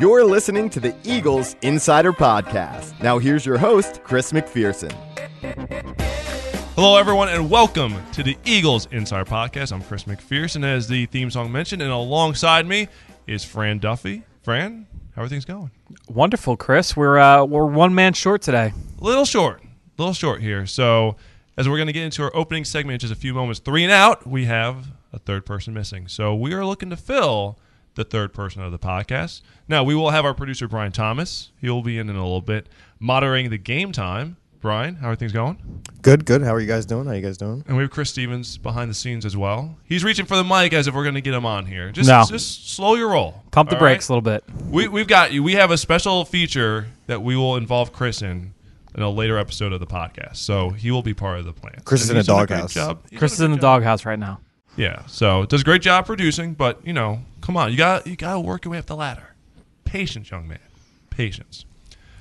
You're listening to the Eagles Insider Podcast. Now, here's your host, Chris McPherson. Hello, everyone, and welcome to the Eagles Insider Podcast. I'm Chris McPherson, as the theme song mentioned, and alongside me is Fran Duffy. Fran, how are things going? Wonderful, Chris. We're uh, we're one man short today. A little short, a little short here. So, as we're going to get into our opening segment in just a few moments, three and out, we have a third person missing. So, we are looking to fill the third person of the podcast. Now, we will have our producer, Brian Thomas. He'll be in in a little bit, moderating the game time. Brian, how are things going? Good, good. How are you guys doing? How are you guys doing? And we have Chris Stevens behind the scenes as well. He's reaching for the mic as if we're going to get him on here. Just, No. just slow your roll. Pump the brakes right? a little bit. We, we've got you. We have a special feature that we will involve Chris in in a later episode of the podcast. So he will be part of the plan. Chris is in a he's done doghouse. Chris is in the good job. doghouse right now. Yeah. So it does a great job producing, but you know, come on, you got you got to work your way up the ladder. Patience, young man. Patience.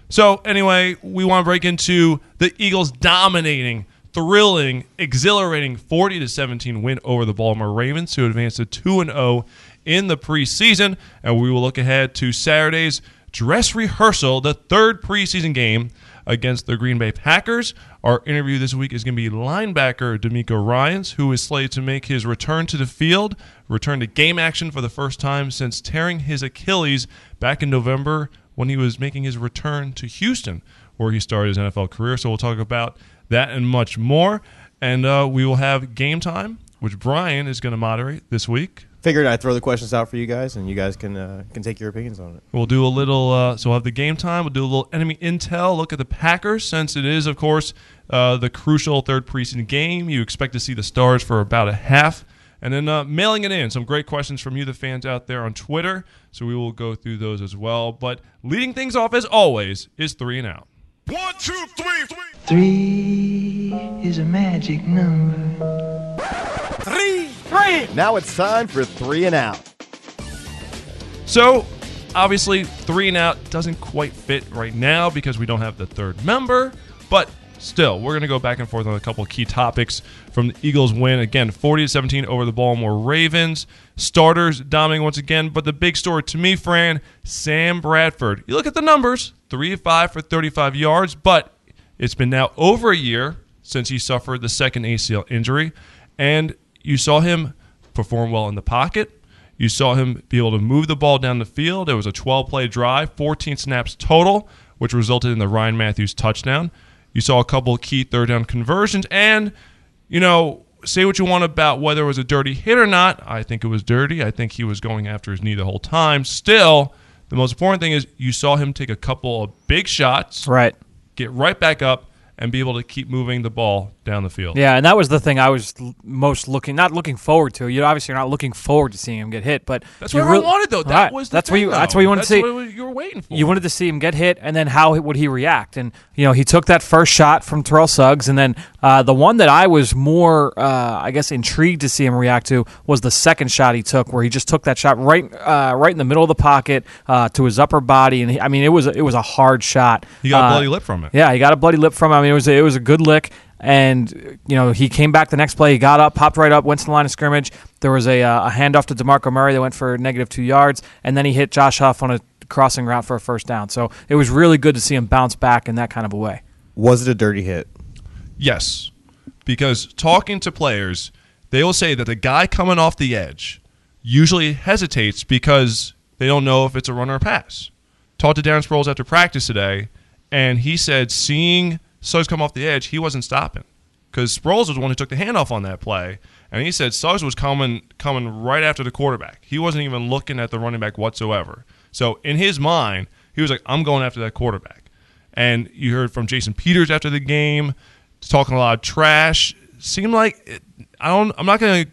So anyway, we want to break into the Eagles dominating, thrilling, exhilarating 40 to 17 win over the Baltimore Ravens who advance to 2 and 0 in the preseason, and we will look ahead to Saturday's dress rehearsal, the third preseason game against the Green Bay Packers. Our interview this week is going to be linebacker DeMeco Ryans, who is slated to make his return to the field, return to game action for the first time since tearing his Achilles back in November when he was making his return to Houston, where he started his NFL career. So we'll talk about that and much more. And uh, we will have game time, which Brian is going to moderate this week. Figured I'd throw the questions out for you guys, and you guys can uh, can take your opinions on it. We'll do a little, uh, so we'll have the game time. We'll do a little enemy intel, look at the Packers, since it is, of course, uh, the crucial third preseason game. You expect to see the stars for about a half. And then uh, mailing it in. Some great questions from you, the fans out there on Twitter. So we will go through those as well. But leading things off, as always, is three and out. One, two, three, three. Three is a magic number. Now it's time for three and out. So, obviously, three and out doesn't quite fit right now because we don't have the third member. But still, we're going to go back and forth on a couple of key topics from the Eagles' win again, 40 to 17 over the Baltimore Ravens. Starters dominating once again, but the big story to me, Fran, Sam Bradford. You look at the numbers, three of five for 35 yards, but it's been now over a year since he suffered the second ACL injury, and you saw him perform well in the pocket. You saw him be able to move the ball down the field. It was a 12 play drive, 14 snaps total, which resulted in the Ryan Mathews touchdown. You saw a couple of key third down conversions. And, you know, say what you want about whether it was a dirty hit or not. I think it was dirty. I think he was going after his knee the whole time. Still, the most important thing is you saw him take a couple of big shots, Right. get right back up, and be able to keep moving the ball down the field. Yeah, and that was the thing I was most looking, not looking forward to. You obviously are not looking forward to seeing him get hit, but That's what really- wanted, though. That Right. was the that's what you. That's what you wanted to see. what you were waiting for. You wanted to see him get hit, and then how would he react? And you know, he took that first shot from Terrell Suggs, and then uh, the one that I was more, uh, I guess, intrigued to see him react to was the second shot he took, where he just took that shot right, uh, right in the middle of the pocket uh, to his upper body, and he, I mean, it was a, it was a hard shot. He got a Uh, bloody lip from it. Yeah, he got a bloody lip from. it. I mean, it was a, it was a good lick, and you know he came back the next play. He got up, popped right up, went to the line of scrimmage. There was a, uh, a handoff to DeMarco Murray that went for negative two yards, and then he hit Josh Huff on a crossing route for a first down. So it was really good to see him bounce back in that kind of a way. Was it a dirty hit? Yes, because talking to players, they will say that the guy coming off the edge usually hesitates because they don't know if it's a run or a pass. Talked to Darren Sproles after practice today, and he said seeing Suggs come off the edge, he wasn't stopping because Sproles was the one who took the handoff on that play, and he said Suggs was coming coming right after the quarterback. He wasn't even looking at the running back whatsoever. So in his mind, he was like, "I'm going after that quarterback." And you heard from Jason Peters after the game, talking a lot of trash. Seemed like it, I don't. I'm not going to,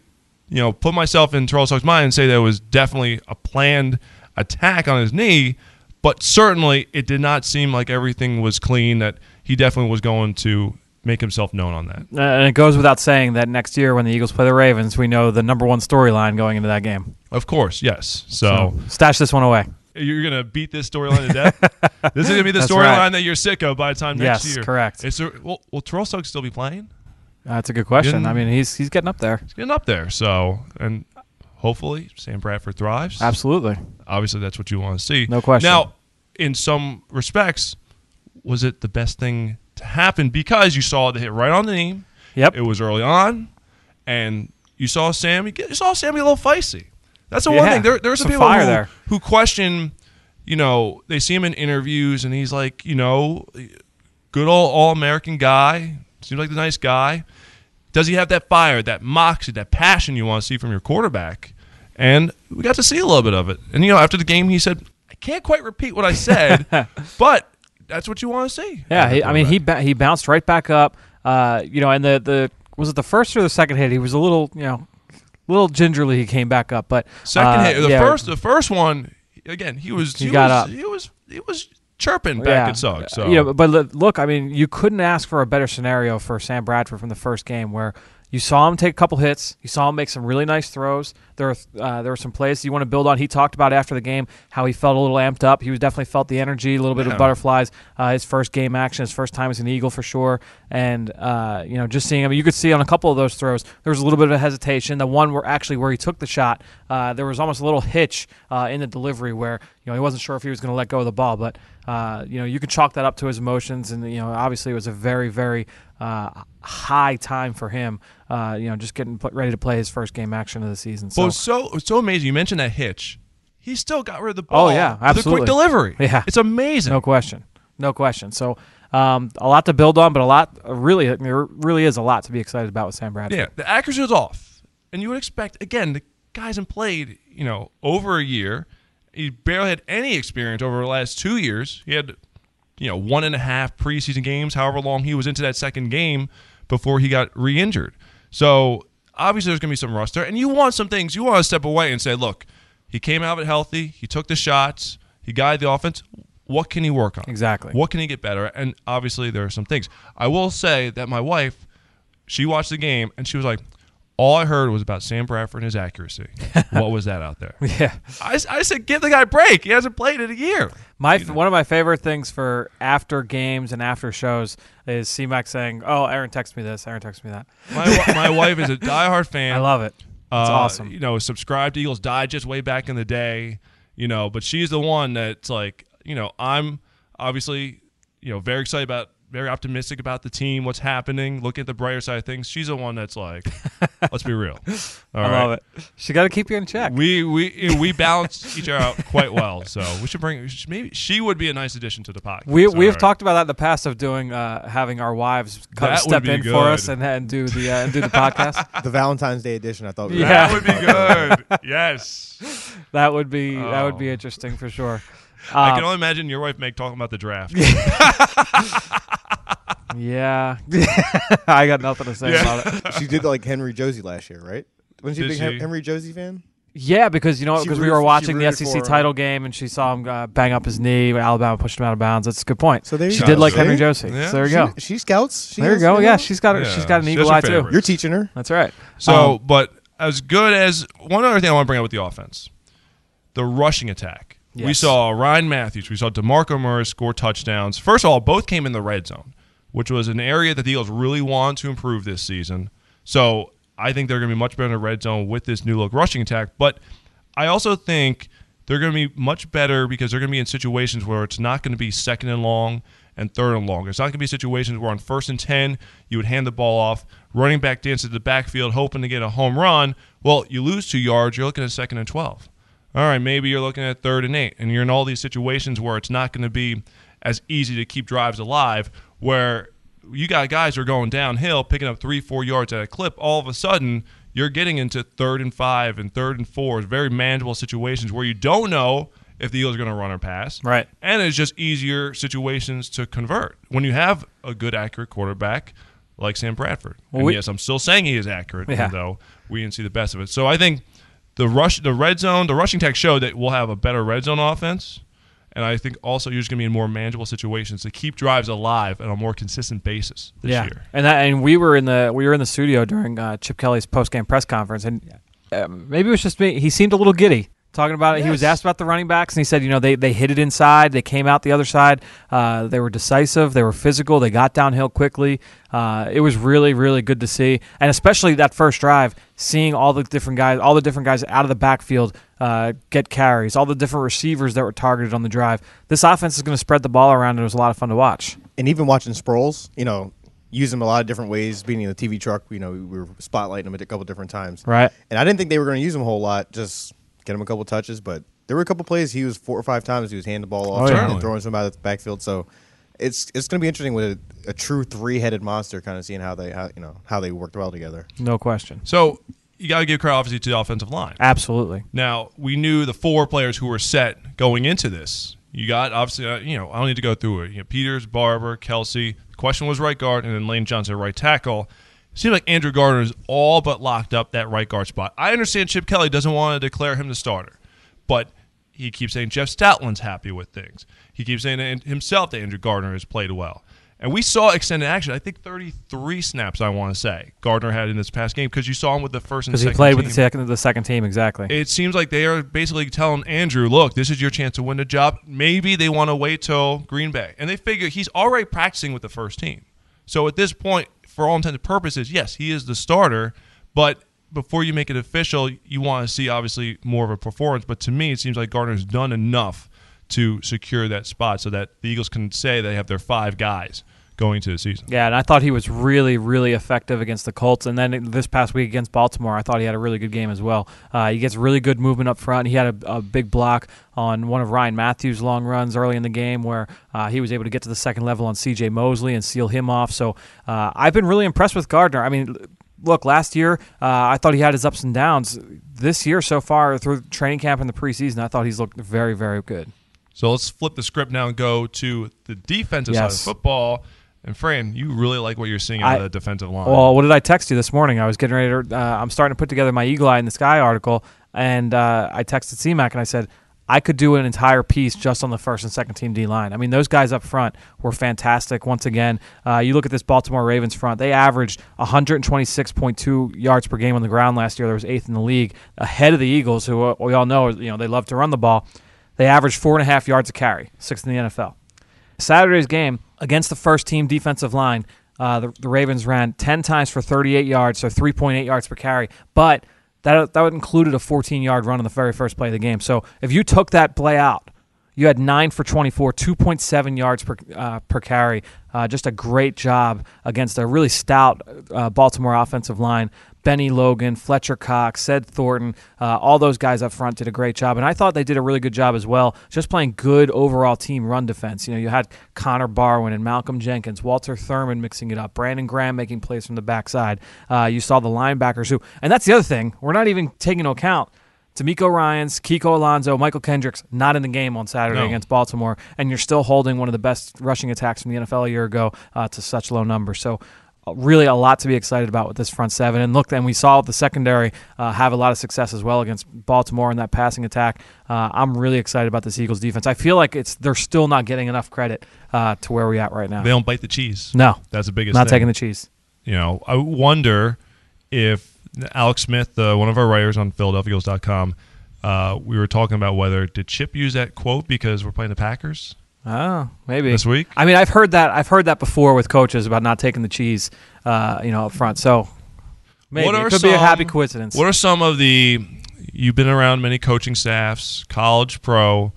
you know, put myself in Terrell Suggs' mind and say that was definitely a planned attack on his knee, but certainly it did not seem like everything was clean. That he definitely was going to make himself known on that. Uh, And it goes without saying that next year when the Eagles play the Ravens, we know the number one storyline going into that game. Of course, yes. So, stash this one away. you're gonna beat this storyline to death. this is gonna be the storyline right. that you're sick of by the time next Yes, year. Yes, correct. Is there, will, will Terrell Suggs still be playing? That's a good question. Getting- I mean, he's he's getting up there. He's getting up there. So, and hopefully Sam Bradford thrives. Absolutely. Obviously, that's what you want to see. No question. Now, in some respects, was it the best thing to happen because you saw the hit right on the knee? Yep. It was early on, and you saw Sammy. You saw Sammy a little feisty. That's the one thing. There, there's some Some people fire who, there. who question. You know, they see him in interviews, and he's like, you know, good old all American guy. Seems like the nice guy. Does he have that fire, that moxie, that passion you want to see from your quarterback? And we got to see a little bit of it. And you know, after the game, he said, "I can't quite repeat what I said, but that's what you want to see." Yeah, he, I mean, he ba- he bounced right back up. Uh, you know, and the the was it the first or the second hit? He was a little, you know, little gingerly. He came back up, but second uh, hit, the yeah, first, the first one, again, he was He he, got was, up. He was he was chirping back yeah. at Suggs. So you know, but look- look, I mean, you couldn't ask for a better scenario for Sam Bradford from the first game, where you saw him take a couple hits, you saw him make some really nice throws. There, were, uh, there were some plays you want to build on. He talked about after the game how he felt a little amped up. He was definitely felt the energy, a little bit Yeah. of butterflies. Uh, his first game action, his first time as an Eagle for sure, and uh, you know, just seeing him, you could see on a couple of those throws there was a little bit of a hesitation. The one where actually where he took the shot, uh, there was almost a little hitch uh, in the delivery where you know he wasn't sure if he was going to let go of the ball, but uh, you know you can chalk that up to his emotions, and you know obviously it was a very very uh, high time for him. Uh, you know, just getting put, ready to play his first game action of the season. So Well, it's so so amazing. You mentioned that hitch. He still got rid of the ball. Oh, yeah, with a quick delivery. Yeah. it's amazing. no question, no question. So. Um, a lot to build on, but a lot really, there really is a lot to be excited about with Sam Bradford. Yeah, the accuracy was off, and you would expect again the guy hasn't played you know over a year. He barely had any experience over the last two years. He had you know one and a half preseason games, however long he was into that second game before he got re-injured. So obviously there's going to be some rust there, and you want some things. You want to step away and say, look, he came out of it healthy. He took the shots. He guided the offense. What can he work on? Exactly. What can he get better? at? And obviously there are some things. I will say that my wife, she watched the game and she was like, all I heard was about Sam Bradford and his accuracy. what was that out there? yeah. I, I said, give the guy a break. He hasn't played in a year. My one of my favorite things for after games and after shows is C-Mac saying, "Oh, Aaron texted me this. Aaron texted me that." My, my wife is a diehard fan. I love it. It's Uh, awesome. You know, subscribed to Eagles Digest way back in the day. You know, but she's the one that's like, you know, I'm obviously, you know, very excited about, very optimistic about the team, what's happening, looking at the brighter side of things. She's the one that's like, let's be real. All I right. love it. She got to keep you in check. We we we balance each other out quite well, so we should bring. Maybe she would be a nice addition to the podcast. We we've right. talked about that in the past of doing uh, having our wives come That step be in for us and, and do the uh, and do the podcast. The Valentine's Day edition, I thought. Yeah. That would be good. yes. that would be that would be Oh. interesting for sure. I Um, can only imagine your wife Meg talking about the draft. Yeah, I got nothing to say Yeah. about it. She did like Henry Josey last year, right? Wasn't she a Did big Hen- she? Henry Josey fan? Yeah, because you know She because we rooted- were she watching the rooted SEC for him. title game and she saw him uh, bang up his knee. Alabama pushed him out of bounds. That's a good point. So there you she go. did like See? Henry Josey. Yeah. So there you go. she scouts. She There you has- go. know, Yeah, she's got a, Yeah, she's got an she eagle has her eye too. favorite. You're teaching her. That's right. So, Um, but as good as one other thing I want to bring up with the offense, the rushing attack. We Yes. saw Ryan Mathews. We saw DeMarco Murray score touchdowns. First of all, both came in the red zone, which was an area that the Eagles really want to improve this season. So I think they're going to be much better in the red zone with this new look rushing attack. But I also think they're going to be much better because they're going to be in situations where it's not going to be second and long and third and long. It's not going to be situations where on first and 10, you would hand the ball off, running back dances to the backfield, hoping to get a home run. Well, you lose two yards, you're looking at second and 12. All right, maybe you're looking at third and eight, and you're in all these situations where it's not going to be as easy to keep drives alive, where you got guys who are going downhill, picking up three, four yards at a clip. All of a sudden, you're getting into third and five and third and four, very manageable situations where you don't know if the Eagles are going to run or pass. Right. And it's just easier situations to convert when you have a good, accurate quarterback like Sam Bradford. Well, and we- yes, I'm still saying he is accurate, Yeah. though we didn't see the best of it. So I think the rush, the red zone, the rushing tech showed that we'll have a better red zone offense. And I think also you're just going to be in more manageable situations to keep drives alive on a more consistent basis this yeah, year. and that, and we were in the we were in the studio during uh, Chip Kelly's post game press conference, and um, maybe it was just me. He seemed a little giddy. Talking about it. He was asked about the running backs, and he said, you know, they, they hit it inside. They came out the other side. Uh, they were decisive. They were physical. They got downhill quickly. Uh, it was really, really good to see. And especially that first drive, seeing all the different guys, all the different guys out of the backfield uh, get carries, all the different receivers that were targeted on the drive. This offense is going to spread the ball around, and it was a lot of fun to watch. And even watching Sproles, you know, use him a lot of different ways. Being in the TV truck, you know, we were spotlighting him a couple different times. Right. And I didn't think they were going to use him a whole lot. Just get him a couple touches, but there were a couple plays he was four or five times he was handing the ball off Oh, yeah. and throwing somebody out of the backfield. So it's it's going to be interesting with a, a true three headed monster, kind of seeing how they how, you know how they worked well together. No question. So you got to give credit obviously to the offensive line. Absolutely. Now we knew the four players who were set going into this. You got obviously, uh, you know, I don't need to go through it. You know, Peters, Barber, Kelce. The question was right guard, and then Lane Johnson right tackle. Seems like Andrew Gardner is all but locked up that right guard spot. I understand Chip Kelly doesn't want to declare him the starter, but he keeps saying Jeff Stoutland's happy with things. He keeps saying that himself that Andrew Gardner has played well. And we saw extended action. I think 33 snaps. I want to say Gardner had in this past game because you saw him with the first and Because he played with the second, the second team, exactly. it seems like they are basically telling Andrew, look, this is your chance to win the job. Maybe they want to wait till Green Bay. And they figure he's already practicing with the first team. So at this point, for all intents and purposes, yes, he is the starter. But before you make it official, you want to see obviously more of a performance. But to me, it seems like Gardner's done enough to secure that spot so that the Eagles can say they have their five guys going to the season. Yeah, and I thought he was really, really effective against the Colts. And then this past week against Baltimore, I thought he had a really good game as well. Uh, he gets really good movement up front. He had a, a big block on one of Ryan Mathews' long runs early in the game where uh, he was able to get to the second level on C.J. Mosley and seal him off. So uh, I've been really impressed with Gardner. I mean, look, last year uh, I thought he had his ups and downs. This year so far through training camp and the preseason, I thought he's looked very, very good. So let's flip the script now and go to the defensive side of football. And Fran, you really like what you're seeing out I- of the defensive line. Well, what did I text you this morning? I was getting ready to. Uh, I'm starting to put together my Eagle Eye in the Sky article, and uh, I texted CMAC and I said I could do an entire piece just on the first and second team D line. I mean, those guys up front were fantastic. Once again, uh, you look at this Baltimore Ravens front; they averaged 126.2 yards per game on the ground last year. There was eighth in the league, ahead of the Eagles, who uh, we all know you know they love to run the ball. They averaged four and a half yards a carry, sixth in the NFL. Saturday's game against the first team defensive line, uh, the, the Ravens ran 10 times for 38 yards, so 3.8 yards per carry. But that, that included a 14 yard run on the very first play of the game. So if you took that play out, you had 9 for 24, 2.7 yards per, uh, per carry. Uh, just a great job against a really stout uh, Baltimore offensive line. Bennie Logan, Fletcher Cox, Ced Thornton, uh, all those guys up front did a great job, and I thought they did a really good job as well, just playing good overall team run defense. You know, you had Connor Barwin and Malcolm Jenkins, Walter Thurmond mixing it up, Brandon Graham making plays from the backside. Uh, you saw the linebackers who, and that's the other thing, we're not even taking into account. DeMeco Ryans, Kiko Alonso, Mychal Kendricks not in the game on Saturday No. against Baltimore, and you're still holding one of the best rushing attacks from the NFL a year ago uh, to such low numbers. So, really, a lot to be excited about with this front seven. And look, and we saw the secondary uh, have a lot of success as well against Baltimore in that passing attack. Uh, I'm really excited about this Eagles defense. I feel like it's they're still not getting enough credit uh, to where we're at right now. they don't bite the cheese. no, That's the biggest not thing. taking the cheese. you know, I wonder if Alex Smith, uh, one of our writers on PhiladelphiaEagles.com, uh, we were talking about whether did Chip use that quote because we're playing the Packers Oh, maybe this week. I mean, I've heard that. I've heard that before with coaches about not taking the cheese, uh, you know, up front. So maybe What are it could be a some- happy coincidence. What are some of the? You've been around many coaching staffs, college, pro.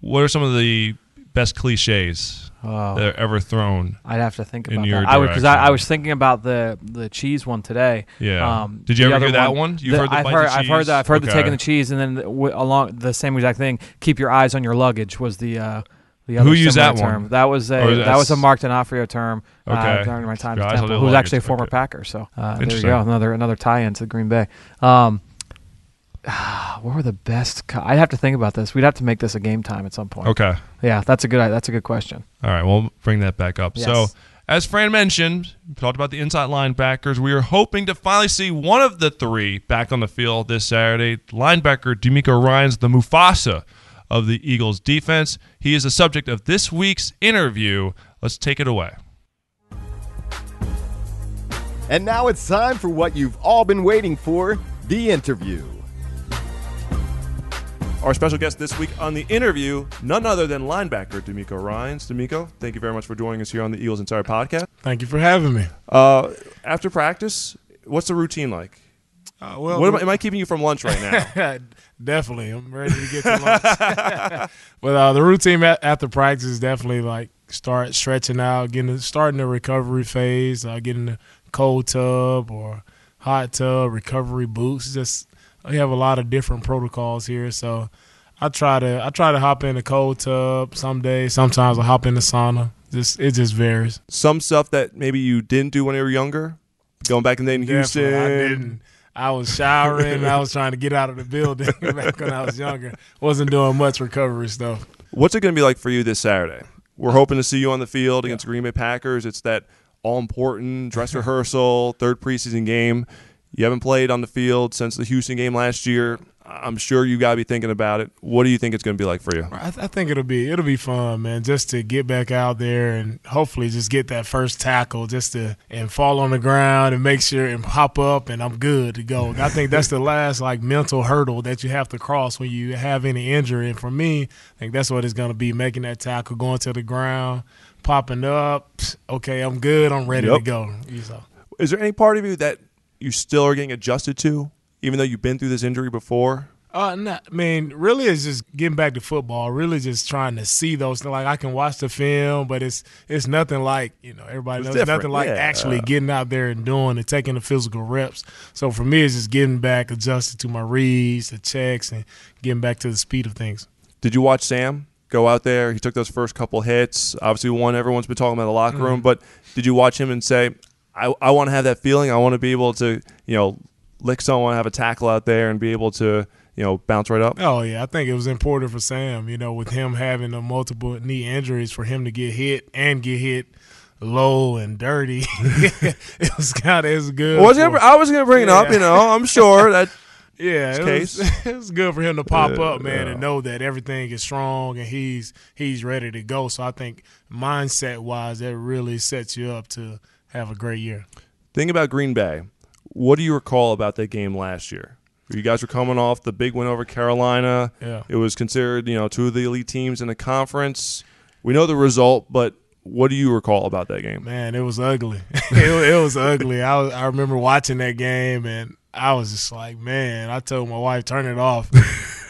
What are some of the best cliches Oh. that are ever thrown? I'd have to think in about your that. I because I. I was thinking about the the cheese one today. Yeah. Um, Did you ever hear that one? You've the- heard the I've heard. the I've heard that. I've heard the taking the cheese, and then w- along the same exact thing. Keep your eyes on your luggage was the. Uh, the other Who used that one? term. That was a Or that was a Mark D'Onofrio term uh, during my time at Temple. the Who was actually a former okay. Packer. So uh, there you go. Another another tie-in to Green Bay. Um, what were the best? Co- I'd have to think about this. We'd have to make this a game time at some point. Okay. Yeah, that's a good. That's a good question. All right, we'll bring that back up. Yes. So, as Fran mentioned, we talked about the inside linebackers. We are hoping to finally see one of the three back on the field this Saturday. Linebacker DeMeco Ryans the Mufasa of the Eagles defense. He is the subject of this week's interview. Let's take it away. And now it's time for what you've all been waiting for the interview. Our special guest this week on the interview, none other than linebacker DeMeco Ryans. DeMeco, thank you very much for joining us here on the Eagles Insider Podcast. Thank you for having me. Uh, after practice, what's the routine like? Uh, well, What am, I, am I keeping you from lunch right now? definitely, I'm ready to get to lunch. but uh, the routine at, after practice is definitely like start stretching out, getting starting the recovery phase, uh, getting the cold tub or hot tub, recovery boots. Just we have a lot of different protocols here, so I try to I try to hop in the cold tub some days. Sometimes I hop in the sauna. Just it just varies. Some stuff that maybe you didn't do when you were younger, going back in the day in Houston. Definitely, I didn't. I was showering. I was trying to get out of the building back when I was younger. Wasn't doing much recovery stuff. What's it going to be like for you this Saturday? We're hoping to see you on the field against Green Bay Packers. It's that all important dress rehearsal, third preseason game. You haven't played on the field since the Houston game last year. I'm sure you got to be thinking about it. What do you think it's going to be like for you? I, th- I think it'll be it'll be fun, man. Just to get back out there and hopefully just get that first tackle, just to and fall on the ground and make sure and pop up and I'm good to go. I think that's the last like mental hurdle that you have to cross when you have any injury. And for me, I think that's what it's going to be: making that tackle, going to the ground, popping up. Okay, I'm good. I'm ready Yep. to go. So, Is there any part of you that you still are getting adjusted to, even though you've been through this injury before? Uh, no, I mean, really, it's just getting back to football. Really, just trying to see those. Like I can watch the film, but it's it's nothing like you know everybody It's knows nothing like yeah. actually getting out there and doing and taking the physical reps. So for me, it's just getting back, adjusted to my reads, the checks, and getting back to the speed of things. Did you watch Sam go out there? He took those first couple hits. Obviously, one everyone's been talking about the locker room. But did you watch him and say, "I, I want to have that feeling. I want to be able to, you know, lick someone, have a tackle out there, and be able to, you know, bounce right up." Oh yeah, I think it was important for Sam. You know, with him having the multiple knee injuries, for him to get hit and get hit low and dirty, it was kind of as good. I was gonna, I was gonna bring it up. You know, I'm sure that Yeah, it case. was, it was good for him to pop Yeah, up, man, yeah. and know that everything is strong and he's he's ready to go. So I think mindset wise, that really sets you up to have a great year. Think about Green Bay. What do you recall about that game last year? You guys were coming off the big win over Carolina. Yeah. It was considered, you know, two of the elite teams in the conference. We know the result, but what do you recall about that game? Man, it was ugly. it, it was ugly. I was, I remember watching that game and I was just like, man. I told my wife, turn it off.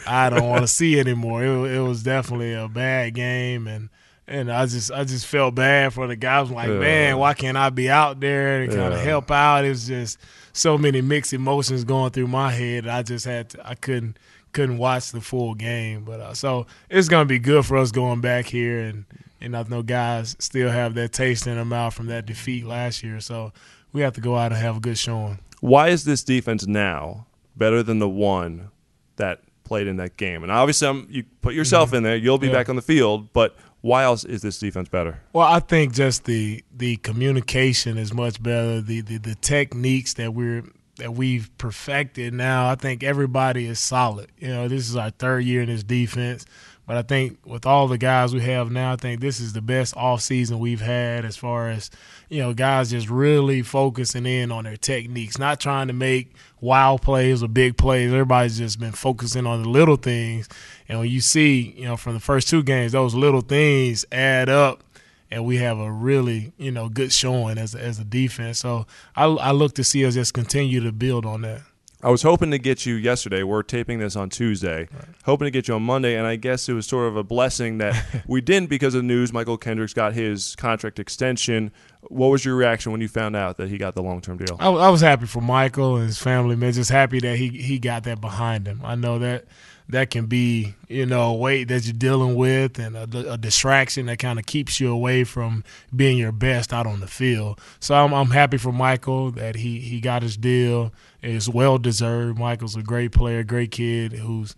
I don't want to see it anymore. It, it was definitely a bad game and. And I just, I just felt bad for the guys. I'm like, Yeah. man, why can't I be out there and kind of Yeah. help out? It was just so many mixed emotions going through my head. I just had to, I couldn't, couldn't watch the full game. But uh, so it's gonna be good for us going back here, and and I know guys still have that taste in their mouth from that defeat last year. So we have to go out and have a good showing. Why is this defense now better than the one that played in that game? And obviously, I'm, you put yourself in there, you'll be Mm-hmm. Yeah. back on the field, but why else is this defense better? Well, I think just the the communication is much better. The the, the techniques that we're that we've perfected now, I think everybody is solid. You know, this is our third year in this defense. But I think with all the guys we have now, I think this is the best off season we've had as far as, you know, guys just really focusing in on their techniques, not trying to make wow plays or big plays. Everybody's just been focusing on the little things. And when you see, you know, from the first two games, those little things add up and we have a really, you know, good showing as as a defense. So I, I look to see us just continue to build on that. I was hoping to get you yesterday. We're taping this on Tuesday. Hoping to get you on Monday, and I guess it was sort of a blessing that we didn't because of the news. Mychal Kendricks got his contract extension. What was your reaction when you found out that he got the long term deal? I, I was happy for Mychal and his family, man. Just happy that he he got that behind him. I know that that can be you know a weight that you're dealing with and a, a distraction that kind of keeps you away from being your best out on the field. So I'm I'm happy for Mychal that he he got his deal. It's well deserved. Mychal's a great player, great kid who's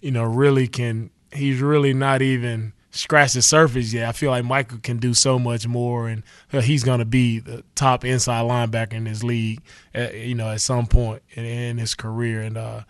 you know really can. He's really not even scratched the surface yet. I feel like Mychal can do so much more, and uh, he's going to be the top inside linebacker in this league, at, you know, at some point in, in his career. And uh,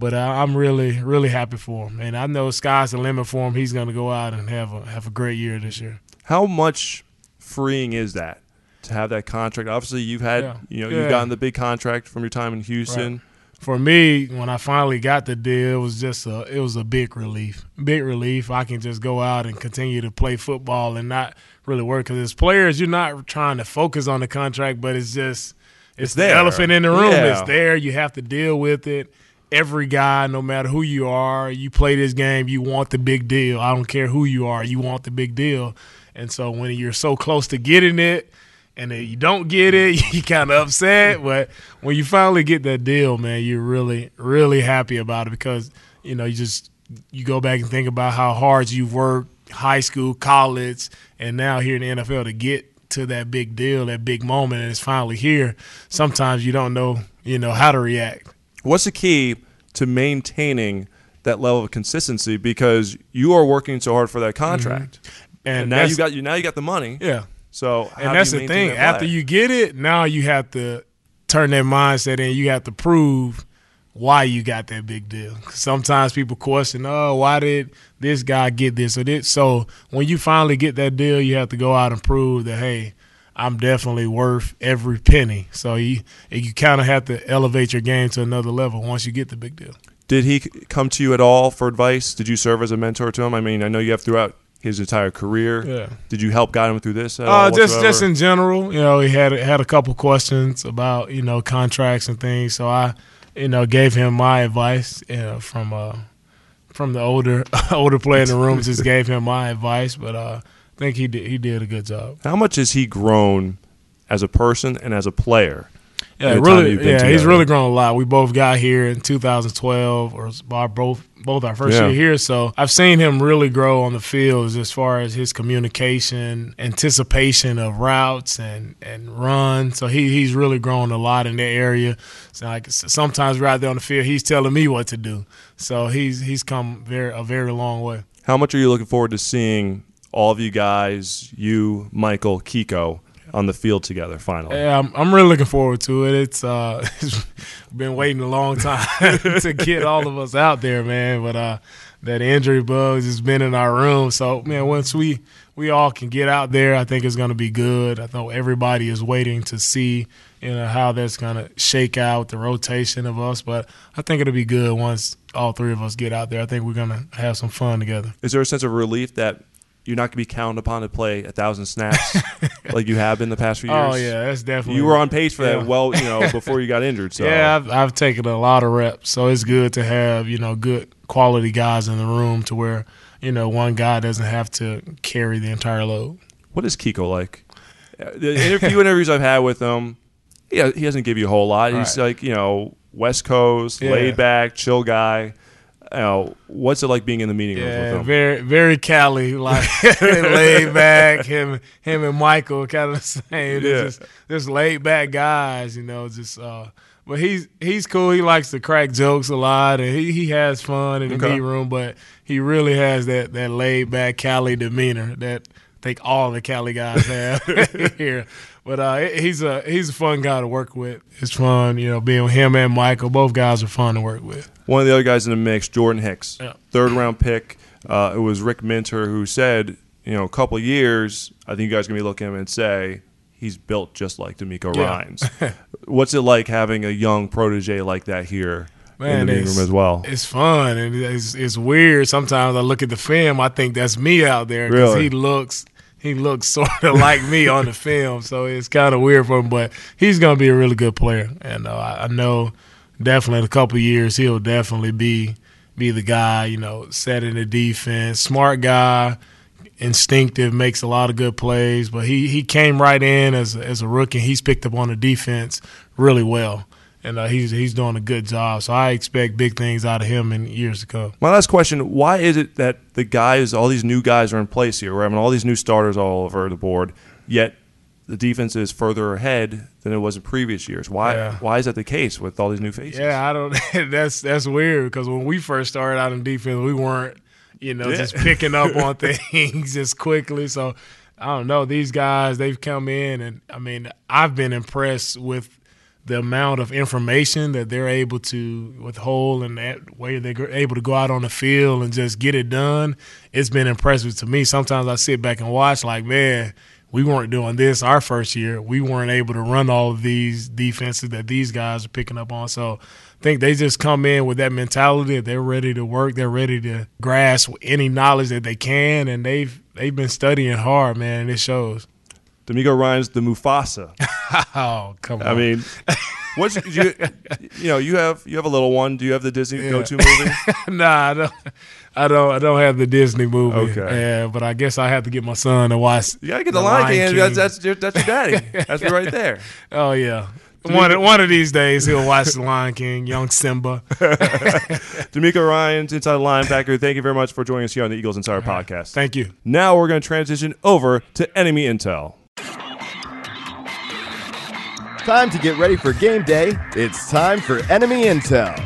but uh, I'm really, really happy for him, and I know sky's the limit for him. He's going to go out and have a have a great year this year. How much freeing is that to have that contract? Obviously, you've had Yeah. you know Yeah. you've gotten the big contract from your time in Houston. for me, when I finally got the deal, it was just a it was a big relief. Big relief. I can just go out and continue to play football and not really work because as players, you're not trying to focus on the contract, but it's just it's, the there. elephant in the room. Yeah. It's there. You have to deal with it. Every guy, no matter who you are, you play this game, you want the big deal. I don't care who you are, you want the big deal. And so when you're so close to getting it, and then you don't get it, you kind of upset. But when you finally get that deal, man, you're really, really happy about it because you know you just you go back and think about how hard you've worked, high school, college, and now here in the NFL to get to that big deal, that big moment, and it's finally here. Sometimes you don't know, you know, how to react. What's the key to maintaining that level of consistency? Because you are working so hard for that mm-hmm. contract, And, and now you got you now you got the money. yeah. So and that's the thing. that After you get it, now you have to turn that mindset in. You have to prove why you got that big deal. Sometimes people question, "Oh, why did this guy get this or this?" So when you finally get that deal, you have to go out and prove that, hey, I'm definitely worth every penny. So you you kind of have to elevate your game to another level once you get the big deal. Did he come to you at all for advice? Did you serve as a mentor to him? I mean, I know you have throughout his entire career. Yeah. Did you help guide him through this? Uh, just just in general, you know, he had had a couple questions about you know contracts and things, so I, you know, gave him my advice you know, from uh from the older older player in the room. Just gave him my advice, but uh, think he did he did a good job. How much has he grown as a person and as a player? Yeah, in the time really. Yeah, he's really grown a lot. We both got here in 2012, or our both both our first Yeah. year here. So I've seen him really grow on the field as far as his communication, anticipation of routes and and run. So he he's really grown a lot in that area. So like sometimes we're out there on the field, he's telling me what to do. So he's he's come very a very long way. How much are you looking forward to seeing all of you guys, you, Mychal, Kiko, on the field together finally? Yeah, I'm, I'm really looking forward to it. It's uh, it's been waiting a long time to get all of us out there, man. But uh, that injury bug has been in our room. So man, once we we all can get out there, I think it's going to be good. I know everybody is waiting to see you know how that's going to shake out the rotation of us, but I think it'll be good once all three of us get out there. I think we're going to have some fun together. Is there a sense of relief that you're not going to be counted upon to play a thousand snaps like you have been the past few years? Oh yeah, that's definitely You were on pace for Yeah. that well, you know, before you got injured. So Yeah, I've, I've taken a lot of reps, so it's good to have you know good quality guys in the room to where you know one guy doesn't have to carry the entire load. What is Kiko like? Uh, The inter- few interviews I've had with him, yeah, he doesn't give you a whole lot. He's Right. like, you know, West Coast, Yeah. laid back, chill guy. Know, what's it like being in the meeting Yeah, with him? very very Cali, like laid back. Him him and Mychal kind of the same. Yeah. Just, just laid back guys, you know. Just uh, but he's he's cool. He likes to crack jokes a lot, and he, he has fun in the Okay. meeting room. But he really has that that laid back Cali demeanor that I think all the Cali guys have here. But uh, he's a he's a fun guy to work with. It's fun, you know, being with him and Mychal. Both guys are fun to work with. One of the other guys in the mix, Jordan Hicks, Yeah. third round pick. Uh, it was Rick Minter who said, you know, a couple years, I think you guys are going to be looking at him and say, he's built just like DeMeco Yeah. Ryans. What's it like having a young protege like that here in the meeting room as well? It's fun and it's it's weird. Sometimes I look at the film, I think that's me out there because Really? he looks he looks sort of like me on the film. So it's kind of weird for him, but he's gonna be a really good player, and uh, I know definitely in a couple years he'll definitely be be the guy. You know, setting the defense, smart guy. Instinctive, makes a lot of good plays, but he, he came right in as as a rookie. He's picked up on the defense really well and uh, he's he's doing a good job. So I expect big things out of him in years to come. My last question: Why is it that the guys, all these new guys, are in place here? We're having all these new starters all over the board, yet the defense is further ahead than it was in previous years. Why? Yeah. Why is that the case with all these new faces? Yeah, I don't. that's that's weird because when we first started out in defense, we weren't you know Yeah. just picking up on things just quickly. So I don't know. These guys they've come in, and I mean I've been impressed with the amount of information that they're able to withhold and that way they're able to go out on the field and just get it done. It's been impressive to me. Sometimes I sit back and watch, like, man, we weren't doing this our first year. We weren't able to run all of these defenses that these guys are picking up on. So I think they just come in with that mentality that they're ready to work, they're ready to grasp any knowledge that they can, and they've they've been studying hard, man, and it shows. DeMeco Ryans the Mufasa. Oh, come on. I mean, what's you, you know you have you have a little one. Do you have the Disney Yeah. go-to movie? nah, I don't, I don't, I don't have the Disney movie. Okay. Yeah, but I guess I have to get my son to watch. You gotta get the, Lion King. That's, that's your that's your daddy. That's right there. Oh yeah. One of, one of these days he'll watch The Lion King, young Simba. DeMeco Ryans inside linebacker. Thank you very much for joining us here on the Eagles Insider Podcast. Thank you. Now we're going to transition over to enemy intel. Time to get ready for game day. It's time for enemy intel.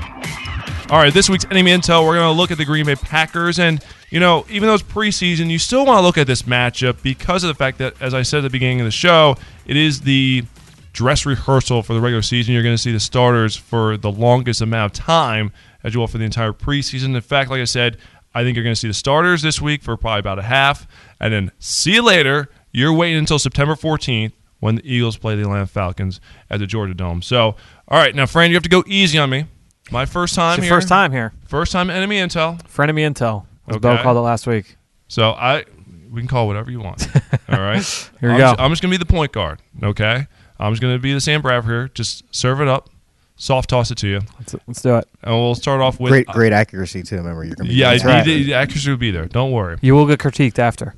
All right, this week's enemy intel, we're going to look at the Green Bay Packers. And, you know, even though it's preseason, you still want to look at this matchup because of the fact that, as I said at the beginning of the show, it is the dress rehearsal for the regular season. You're going to see the starters for the longest amount of time as you will for the entire preseason. In fact, like I said, I think you're going to see the starters this week for probably about a half. And then see you later. You're waiting until September 14th when the Eagles play the Atlanta Falcons at the Georgia Dome. So, all right, now, Fran, you have to go easy on me. My first time It's here. first time here. First time enemy intel. Frenemy Intel. As Okay. Bo called it last week. So I we can call it whatever you want. All right. Here we I'm go. Just, I'm just gonna be the point guard. Okay. I'm just gonna be the Sam Bradford here. Just serve it up, soft toss it to you, Let's, let's do it. and we'll start off with Great, uh, great accuracy too. Remember, you're gonna be Yeah, That's I right. need the accuracy will be there. Don't worry. You will get critiqued after.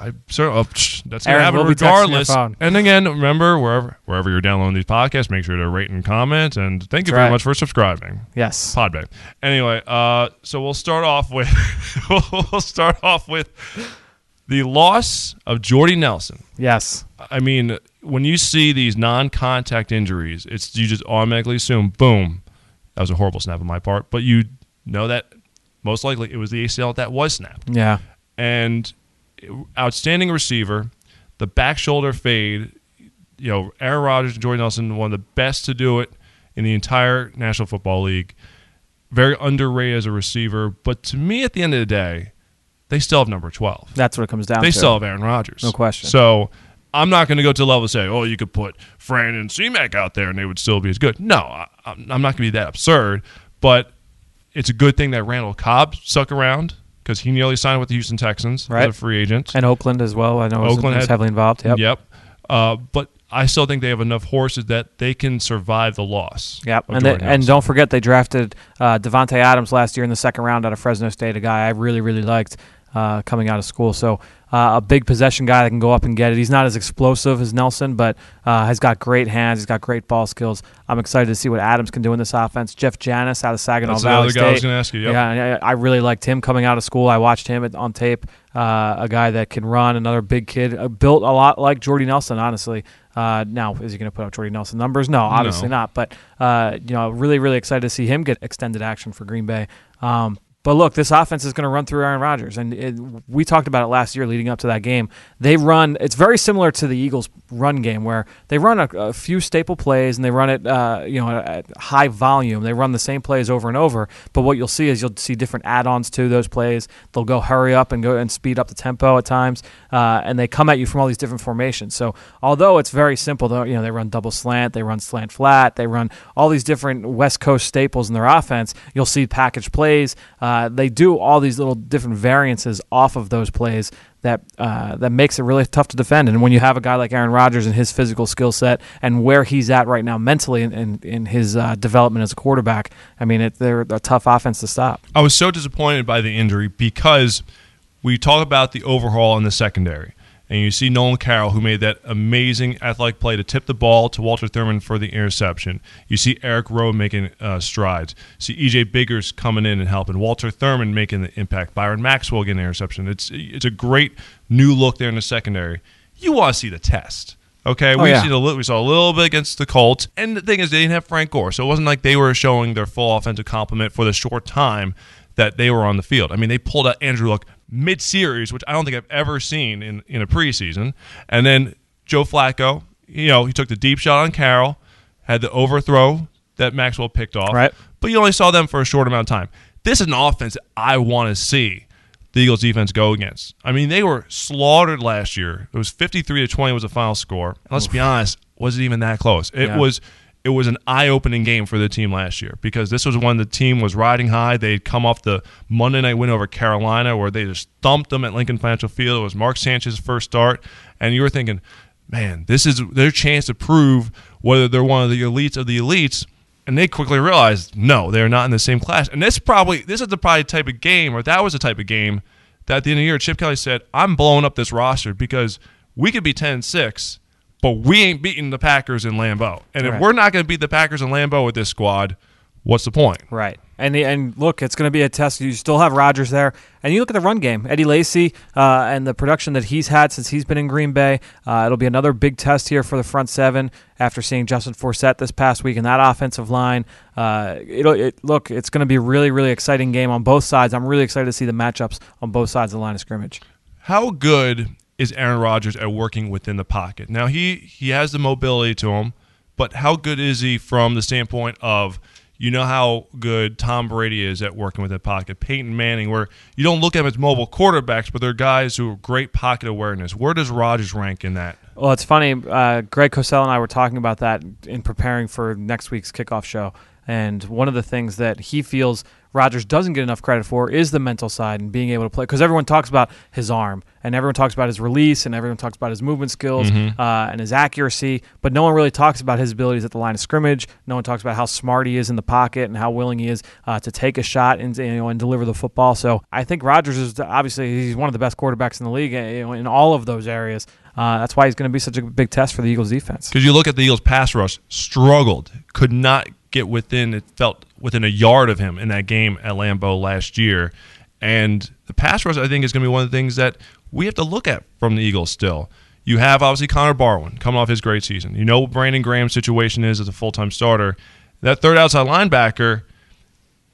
I certainly oh, psh, that's gonna Aaron happen will be texting your regardless. phone. And again, remember wherever wherever you're downloading these podcasts, make sure to rate and comment. And thank you That's very right. much for subscribing. Yes. Podbay. Anyway, uh, so we'll start off with we'll start off with the loss of Jordy Nelson. Yes. I mean, when you see these non-contact injuries, it's you just automatically assume, boom, that was a horrible snap on my part. But you know that most likely it was the ACL that was snapped. Yeah. And outstanding receiver, the back shoulder fade. You know, Aaron Rodgers and Jordan Nelson, one of the best to do it in the entire National Football League. Very underrated as a receiver, but to me, at the end of the day, they still have number twelve That's what it comes down they to. still have Aaron Rodgers. No question. So I'm not going to go to the level of say, oh, you could put Fran and C-Mac out there and they would still be as good. No, I, I'm I'm not going to be that absurd. But it's a good thing that Randall Cobb stuck around because he nearly signed with the Houston Texans Right. as a free agent. and Oakland as well. I know Oakland was had- heavily involved. Yep. Yep. Uh, but I still think they have enough horses that they can survive the loss. Yep, and they, and don't forget they drafted uh, Davante Adams last year in the second round out of Fresno State, a guy I really really liked uh, coming out of school. So uh, a big possession guy that can go up and get it. He's not as explosive as Nelson, but uh, has got great hands. He's got great ball skills. I'm excited to see what Adams can do in this offense. Jeff Janis out of Saginaw That's Valley guy I was gonna ask you, yep. Yeah, I I really liked him coming out of school. I watched him on tape. Uh, a guy that can run, another big kid, uh, built a lot like Jordy Nelson. Honestly, uh, now is he going to put up Jordy Nelson numbers? No, obviously No. not. But uh, you know, really, really excited to see him get extended action for Green Bay. Um, but look, this offense is going to run through Aaron Rodgers, and it, we talked about it last year leading up to that game. They run; it's very similar to the Eagles' run game, where they run a, a few staple plays and they run it, uh, you know, at high volume. They run the same plays over and over. But what you'll see is you'll see different add-ons to those plays. They'll go hurry up and go and speed up the tempo at times, uh, and they come at you from all these different formations. So although it's very simple, though, you know, they run double slant, they run slant flat, they run all these different West Coast staples in their offense. You'll see package plays. Uh, they do all these little different variances off of those plays that uh, that makes it really tough to defend. And when you have a guy like Aaron Rodgers and his physical skill set and where he's at right now mentally in, in, in his uh, development as a quarterback, I mean, it, they're a tough offense to stop. I was so disappointed by the injury because we talk about the overhaul in the secondary. And you see Nolan Carroll, who made that amazing athletic play to tip the ball to Walter Thurmond for the interception. You see Eric Rowe making uh, strides. see EJ Biggers coming in and helping. Walter Thurmond making the impact. Byron Maxwell getting an interception. It's it's a great new look there in the secondary. You want to see the test. Okay, we Oh, yeah. seen a little, we saw a little bit against the Colts, and the thing is, they didn't have Frank Gore, so it wasn't like they were showing their full offensive complement for the short time that they were on the field. I mean, they pulled out Andrew Luck mid-series, which I don't think I've ever seen in in a preseason, and then Joe Flacco, you know, he took the deep shot on Carroll, had the overthrow that Maxwell picked off, Right. But you only saw them for a short amount of time. This is an offense I want to see the Eagles defense go against. I mean, they were slaughtered last year. It was 53 to 20 was the final score. And let's be honest, was it even that close? It Yeah. was it was an eye-opening game for the team last year because this was when the team was riding high. They'd come off the Monday night win over Carolina where they just thumped them at Lincoln Financial Field. It was Mark Sanchez's first start, and you were thinking, man, this is their chance to prove whether they're one of the elites of the elites. And they quickly realized, no, they're not in the same class. And this probably this is the probably type of game, or that was the type of game that at the end of the year, Chip Kelly said, I'm blowing up this roster because we could be 10 6, but we ain't beating the Packers in Lambeau. And if we're not going to beat the Packers in Lambeau with this squad, what's the point? Right. And the, and look, it's going to be a test. You still have Rodgers there, and you look at the run game. Eddie Lacy uh, and the production that he's had since he's been in Green Bay. Uh, it'll be another big test here for the front seven after seeing Justin Forsett this past week in that offensive line. Uh, it'll it, look. It's going to be a really really exciting game on both sides. I'm really excited to see the matchups on both sides of the line of scrimmage. How good is Aaron Rodgers at working within the pocket? Now he he has the mobility to him, but how good is he from the standpoint of you know how good Tom Brady is at working with the pocket, Peyton Manning, where you don't look at them as mobile quarterbacks, but they're guys who have great pocket awareness. Where does Rodgers rank in that? Well, it's funny. Uh, Greg Cosell and I were talking about that in preparing for next week's kickoff show. And one of the things that he feels Rodgers doesn't get enough credit for is the mental side and being able to play. Because everyone talks about his arm, and everyone talks about his release, and everyone talks about his movement skills uh, and his accuracy, but no one really talks about his abilities at the line of scrimmage. No one talks about how smart he is in the pocket and how willing he is uh, to take a shot and you know and deliver the football. So I think Rodgers is obviously he's one of the best quarterbacks in the league you know, in all of those areas. Uh, that's why he's going to be such a big test for the Eagles defense. Because you look at the Eagles' pass rush, struggled, could not get within. It felt within a yard of him in that game at Lambeau last year, and the pass rush I think is going to be one of the things that we have to look at from the Eagles. Still, you have obviously Connor Barwin coming off his great season. You know what Brandon Graham's situation is as a full time starter. That third outside linebacker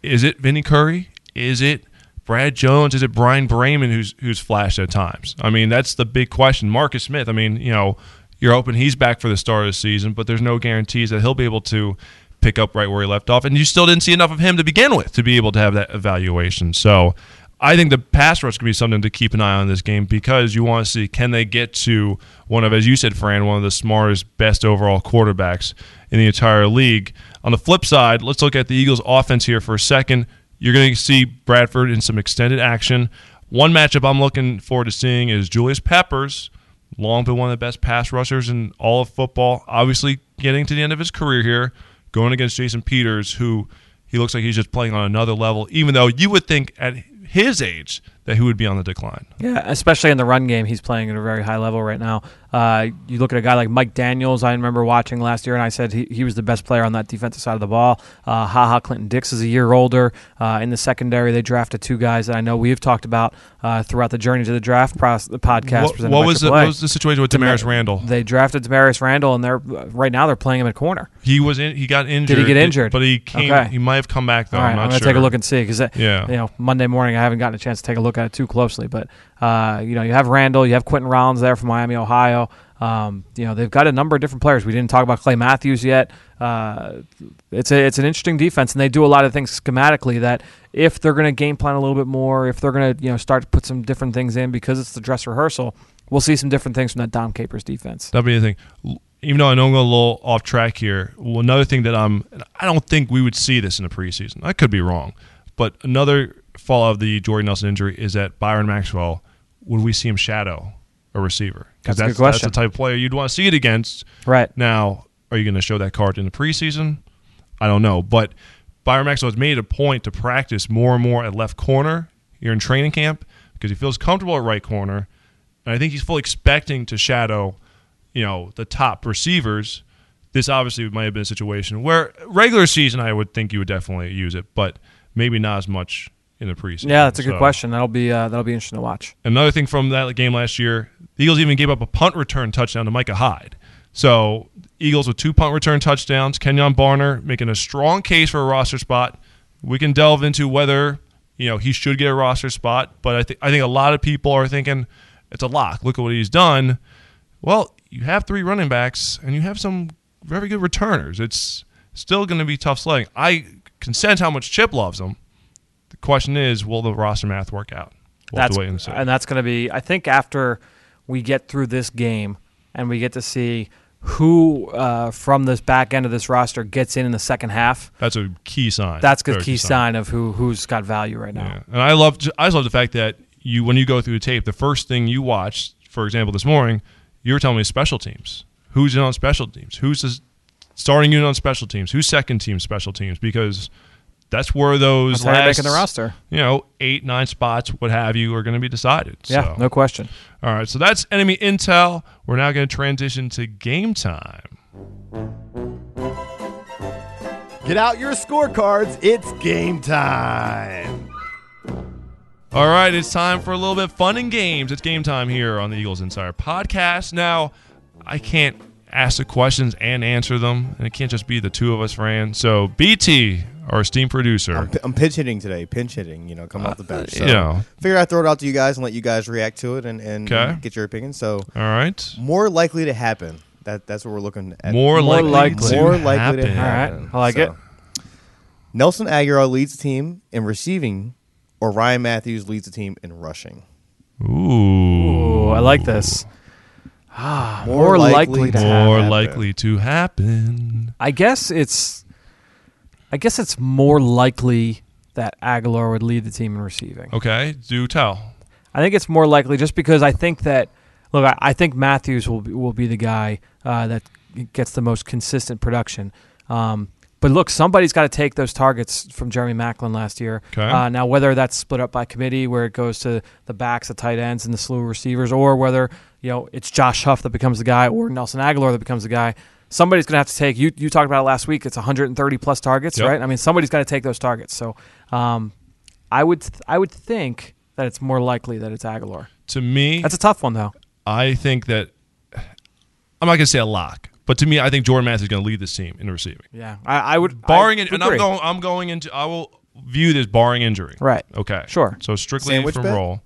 is it Vinny Curry? Is it Brad Jones? Is it Bryan Braman who's who's flashed at times? I mean, that's the big question. Marcus Smith. I mean, you know, you're hoping he's back for the start of the season, but there's no guarantees that he'll be able to pick up right where he left off. And you still didn't see enough of him to begin with to be able to have that evaluation. So I think the pass rush could be something to keep an eye on this game because you want to see can they get to one of, as you said, Fran, one of the smartest, best overall quarterbacks in the entire league. On the flip side, let's look at the Eagles' offense here for a second. You're going to see Bradford in some extended action. One matchup I'm looking forward to seeing is Julius Peppers, long been one of the best pass rushers in all of football. Obviously, getting to the end of his career here, going against Jason Peters, who he looks like he's just playing on another level, even though you would think at his age that he would be on the decline. Yeah, especially in the run game, he's playing at a very high level right now. Uh, you look at a guy like Mike Daniels. I remember watching last year, and I said he, he was the best player on that defensive side of the ball. Uh, Ha Ha Clinton-Dix is a year older. Uh, in the secondary, they drafted two guys that I know we've talked about uh, throughout the journey to the draft process, the podcast. What, what was the, what was the situation with Damaris Demar- Randall? They drafted Damarious Randall, and they're right now they're playing him at corner. He was in, he got injured. Did he get injured? But he came. Okay. He might have come back though. All right, I'm I'm, gonna sure. take a look and see because Yeah. you know Monday morning I haven't gotten a chance to take a look at it too closely, but uh, you know you have Randall, you have Quinten Rollins there from Miami, Ohio. Um, you know they've got a number of different players. We didn't talk about Clay Matthews yet. Uh, it's a it's an interesting defense, and they do a lot of things schematically that if they're going to game plan a little bit more, if they're going to you know start to put some different things in because it's the dress rehearsal, we'll see some different things from that Dom Capers defense. That'd be the thing. Even though I know I'm going a little off track here, well, another thing that I'm, I don't think we would see this in the preseason. I could be wrong, but another fall of the Jordy Nelson injury is that Byron Maxwell. Would we see him shadow a receiver? That's good that's, question. that's the type of player you'd want to see it against. Right. Now, are you going to show that card in the preseason? I don't know, but Byron Maxwell has made a point to practice more and more at left corner here in training camp because he feels comfortable at right corner, and I think he's fully expecting to shadow, you know, the top receivers. This obviously might have been a situation where regular season I would think you would definitely use it, but maybe not as much in the preseason. Yeah, that's a good So- question. That'll be uh, that'll be interesting to watch. Another thing from that game last year, the Eagles even gave up a punt return touchdown to Micah Hyde. So Eagles with two punt return touchdowns. Kenyon Barner making a strong case for a roster spot. We can delve into whether you know he should get a roster spot, but I think I think a lot of people are thinking it's a lock. Look at what he's done. Well, you have three running backs and you have some very good returners. It's still going to be tough sledding. I can sense how much Chip loves him. The question is, will the roster math work out? We'll that's and and that's going to be. I think after we get through this game and we get to see who uh, from this back end of this roster gets in in the second half. That's a key sign. That's a Very key sign of who who's got value right now. Yeah. And I love I just love the fact that you when you go through the tape, the first thing you watch, for example, this morning, you were telling me special teams. Who's in on special teams? Who's the starting unit on special teams? Who's second team special teams? Because that's where those That's how you're last, making the roster. you know, eight, nine spots, what have you, are going to be decided. Yeah, So- no question. All right, so that's enemy intel. We're now going to transition to game time. Get out your scorecards. It's game time. All right, it's time for a little bit of fun and games. It's game time here on the Eagles Insider podcast. Now, I can't ask the questions and answer them, and it can't just be the two of us, Fran. So, BT, our esteemed producer, I'm, I'm pinch hitting today, pinch hitting. You know, coming off the bench. So yeah. figure I'd throw it out to you guys and let you guys react to it and, and Okay. get your opinion. So all right, more likely to happen. That that's what we're looking at. more, More likely, likely. to More likely to happen. All right. I like it. Nelson Agholor leads the team in receiving, or Ryan Mathews leads the team in rushing. Ooh, Ooh, I like this. Ah, More more, likely, likely to to happen. more happen. likely to happen. I guess it's. I guess it's more likely that Agholor would lead the team in receiving. Okay, do tell. I think it's more likely just because I think that look, I, I think Mathews will be, will be the guy uh, that gets the most consistent production. Um, but look, somebody's got to take those targets from Jeremy Maclin last year. Okay. Uh, now, whether that's split up by committee, where it goes to the backs, the tight ends, and the slew of receivers, or whether you know it's Josh Huff that becomes the guy, or Nelson Agholor that becomes the guy. Somebody's going to have to take. You you talked about it last week. It's 130 plus targets, Yep. right? I mean, somebody's got to take those targets. So, um, I would th- I would think that it's more likely that it's Agholor. To me, That's a tough one though. I think that I'm not going to say a lock, but to me, I think Jordan Matthews is going to lead this team in receiving. Yeah, I, I would barring I it, and I'm going. I'm going into. I will view this barring injury. Right. Okay. Sure. So strictly Sandwich from bet? roll.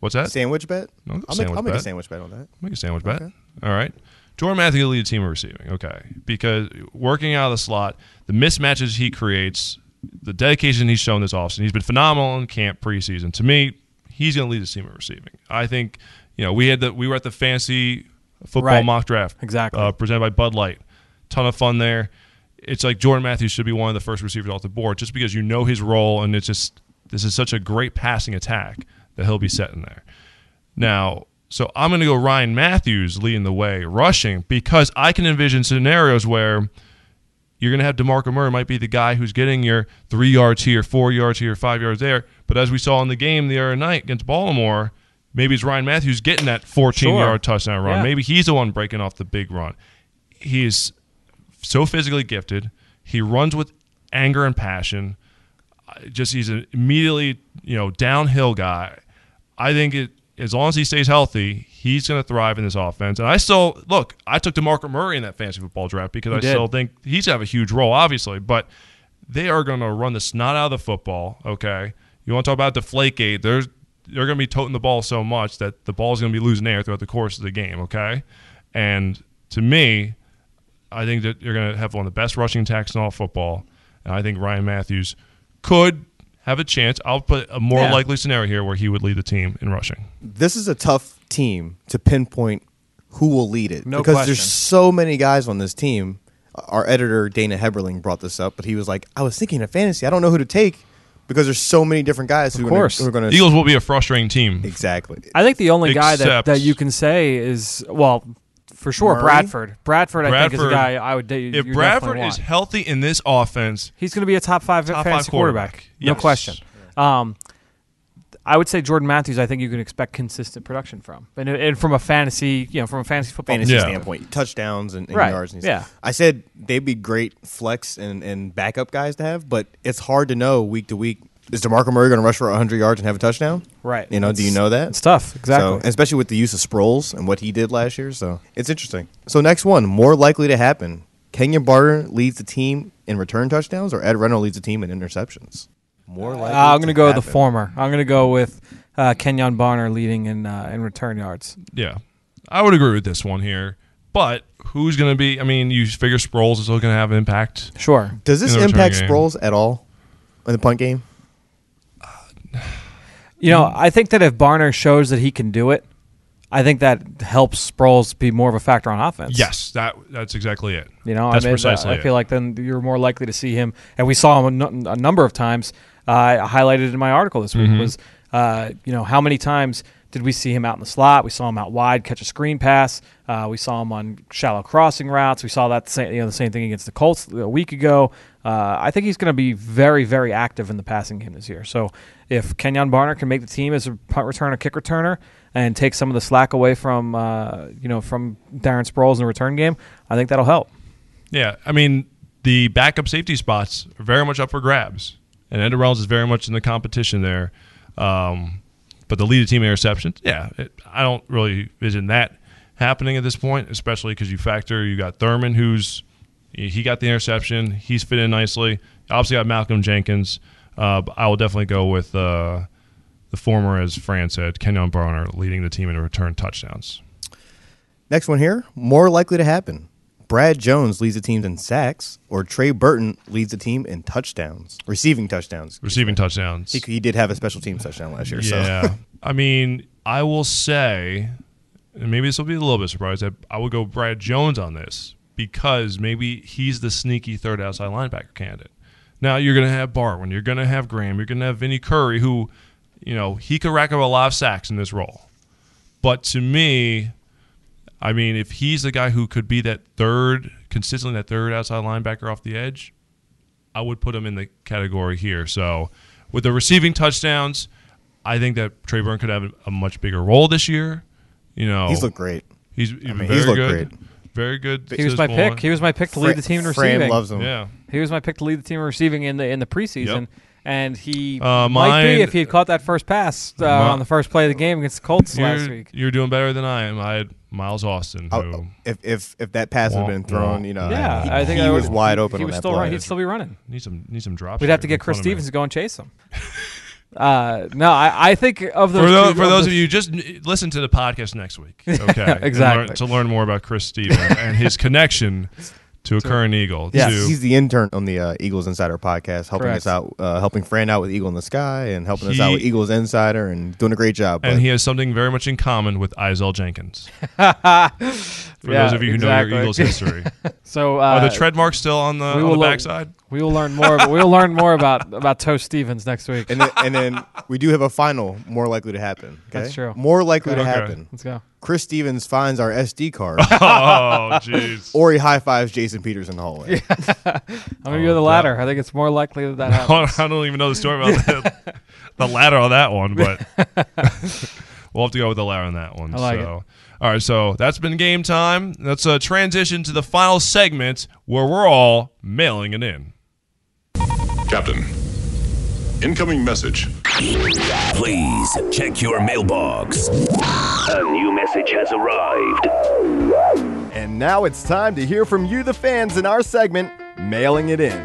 What's that? Sandwich bet? No, I'll, make, I'll make a sandwich bet on that. Make a sandwich bet. All right. Jordan Matthews will lead the team in receiving. Okay. Because working out of the slot, the mismatches he creates, the dedication he's shown this offseason, he's been phenomenal in camp preseason. To me, he's going to lead the team in receiving. I think, you know, we had the we were at the fancy football Right. mock draft. Exactly. Uh, presented by Bud Light. Ton of fun there. It's like Jordan Matthews should be one of the first receivers off the board just because you know his role and it's just this is such a great passing attack that he'll be setting there. Now, so I'm going to go Ryan Mathews leading the way rushing because I can envision scenarios where you're going to have DeMarco Murray might be the guy who's getting your three yards here, four yards here, five yards there. But as we saw in the game the other night against Baltimore, maybe it's Ryan Mathews getting that 14 Sure. yard touchdown run. Yeah. Maybe he's the one breaking off the big run. He's so physically gifted. He runs with anger and passion. Just he's an immediately you know downhill guy. I think it as long as he stays healthy, he's going to thrive in this offense. And I still look. I took DeMarco Murray in that fantasy football draft because I did. still think he's going to have a huge role, obviously. But they are going to run the snot out of the football. Okay, you want to talk about Deflategate? There's they're going to be toting the ball so much that the ball is going to be losing air throughout the course of the game. Okay, and to me, I think that you're going to have one of the best rushing attacks in all football. And I think Ryan Mathews could have a chance. I'll put a more Yeah. likely scenario here where he would lead the team in rushing. This is a tough team to pinpoint who will lead it No because question. there's so many guys on this team. Our editor Dana Heberling brought this up, but he was like, "I was thinking of fantasy. I don't know who to take because there's so many different guys who, Of course. Are going The to Eagles will be a frustrating team. exactly." I think the only guy that, that you can say is well, for sure, Murray? Bradford. Bradford, I think, is a guy I would. Date You If Bradford is healthy in this offense, he's going to be a top five Top fantasy five quarterback. quarterback. No question. Um, I would say Jordan Matthews. I think you can expect consistent production from, and, and from a fantasy, you know, from a fantasy football fantasy Yeah. standpoint, touchdowns and, and Right, yards. And yeah. I said they'd be great flex and, and backup guys to have, but it's hard to know week to week. Is DeMarco Murray going to rush for 100 yards and have a touchdown? Right. You know, do you know that? It's tough. Exactly. So, especially with the use of Sproles and what he did last year. So it's interesting. So next one, more likely to happen. Kenyon Barner leads the team in return touchdowns, or Ed Reynolds leads the team in interceptions. More likely. Uh, I'm going to go with the former. I'm going to go with uh, Kenyon Barner leading in uh, in return yards. yeah, I would agree with this one here. But who's going to be? I mean, you figure Sproles is still going to have an impact. Sure. Does this in the return impact game. Sproles at all in the punt game? You know, I think that if Barner shows that he can do it, I think that helps Sproles be more of a factor on offense. Yes, that that's exactly it. You know, that's I mean, precisely I feel like then you're more likely to see him, and we saw him a, number of times. Uh, I highlighted in my article this Mm-hmm. week was, uh, you know, how many times did we see him out in the slot? We saw him out wide catch a screen pass. Uh, we saw him on shallow crossing routes. We saw that same, you know, the same thing against the Colts a week ago. Uh, I think he's going to be very, very active in the passing game this year. So if Kenyon Barner can make the team as a punt returner, kick returner, and take some of the slack away from, uh, you know, from Darren Sproles in the return game, I think that'll help. Yeah, I mean the backup safety spots are very much up for grabs, and Ed Reynolds is very much in the competition there. Um, but the lead of team interceptions, yeah, it, I don't really envision that happening at this point, especially because you factor you got Thurmond, who's he got the interception, he's fit in nicely. Obviously, got Malcolm Jenkins. Uh, I will definitely go with uh, the former, as Fran said, Kenyon Barner leading the team in return touchdowns. Next one here, more likely to happen. Brad Jones leads the team in sacks, or Trey Burton leads the team in touchdowns, receiving touchdowns. Receiving touchdowns. He, he did have a special team touchdown last year. Yeah. So I mean, I will say, and maybe this will be a little bit surprised, that I would go Brad Jones on this because maybe he's the sneaky third outside linebacker candidate. Now you're going to have Barwin, you're going to have Graham, you're going to have Vinny Curry, who, you know, he could rack up a lot of sacks in this role. But to me, I mean, if he's the guy who could be that third, consistently that third outside linebacker off the edge, I would put him in the category here. So, with the receiving touchdowns, I think that Trey Burton could have a, much bigger role this year. You know, he's looked great. he's, he's mean, very he's looked good, great. Very good. He was my this pick. point. He was my pick to lead the team in Fran receiving. loves him. yeah. He was my pick to lead the team in receiving in the in the preseason, Yep. and he Uh, might mine- be if he had caught that first pass uh, Mi- on the first play of the game against the Colts last week. you're doing better than I am. I had Miles Austin, who Oh, if if if that pass had been thrown, you know, yeah, he, I think he I was wide open He on was that still play. run, He'd still be running. need some need some drops. We'd have to get Chris front of me. Stevens to go and chase him. uh, no, I, I think of those For those, for those of you, just listen to the podcast next week. Okay, Exactly. learn- to learn more about Chris Stevens and his connection to a current Eagle. Yeah, to- he's the intern on the uh, Eagles Insider podcast, helping Correct. us out, uh, helping Fran out with Eagle in the Sky, and helping us out with Eagles Insider, and doing a great job. and but- he has something very much in common with Izel Jenkins. For Yeah, those of you who know your Eagles history, So uh, are the tread marks still on the, we on will the learn- backside? we will learn more. About, we'll learn more about about Toast Stevens next week. and then, and then we do have a final more likely to happen. okay? That's true. More likely to Okay. happen. Let's go. Chris Stevens finds our SD card, Oh, jeez. or he high fives Jason Peters in the hallway. I'm gonna go Oh, the latter. I think it's more likely that that happens. I don't even know the story about the, the ladder on that one, but we'll have to go with the ladder on that one. I like so. All right, so that's been game time. Let's uh, transition to the final segment where we're all mailing it in. Captain. Incoming message. Please check your mailbox. A new message has arrived. And now it's time to hear from you, the fans, in our segment, Mailing It In.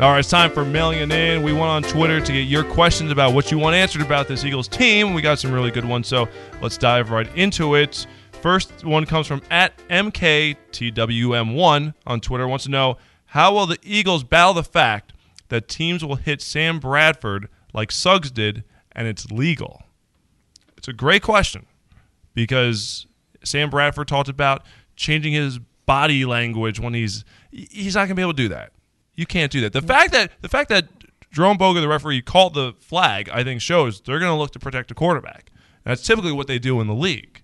All right, it's time for mailing it in. We went on Twitter to get your questions about what you want answered about this Eagles team. We got some really good ones, so let's dive right into it. First one comes from at MKTWM1 on Twitter. Wants to know how will the Eagles battle the fact that teams will hit Sam Bradford like Suggs did, and it's legal? It's a great question because Sam Bradford talked about changing his body language when he's he's not going to be able to do that. You can't do that. The fact that the fact that Jerome Boger, the referee, called the flag, I think shows they're going to look to protect the quarterback. That's typically what they do in the league.